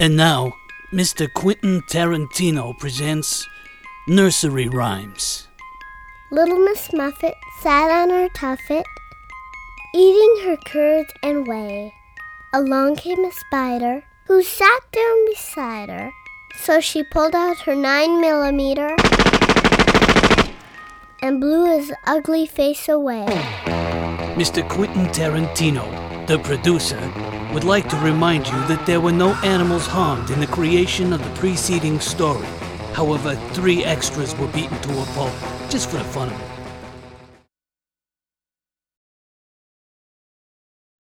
And now, Mr. Quentin Tarantino presents Nursery Rhymes. Little Miss Muffet sat on her tuffet, eating her curds and whey. Along came a spider, who sat down beside her. So she pulled out her nine millimeter and blew his ugly face away. Mr. Quentin Tarantino, the producer, would like to remind you that there were no animals harmed in the creation of the preceding story. However, three extras were beaten to a pulp just for the fun of it.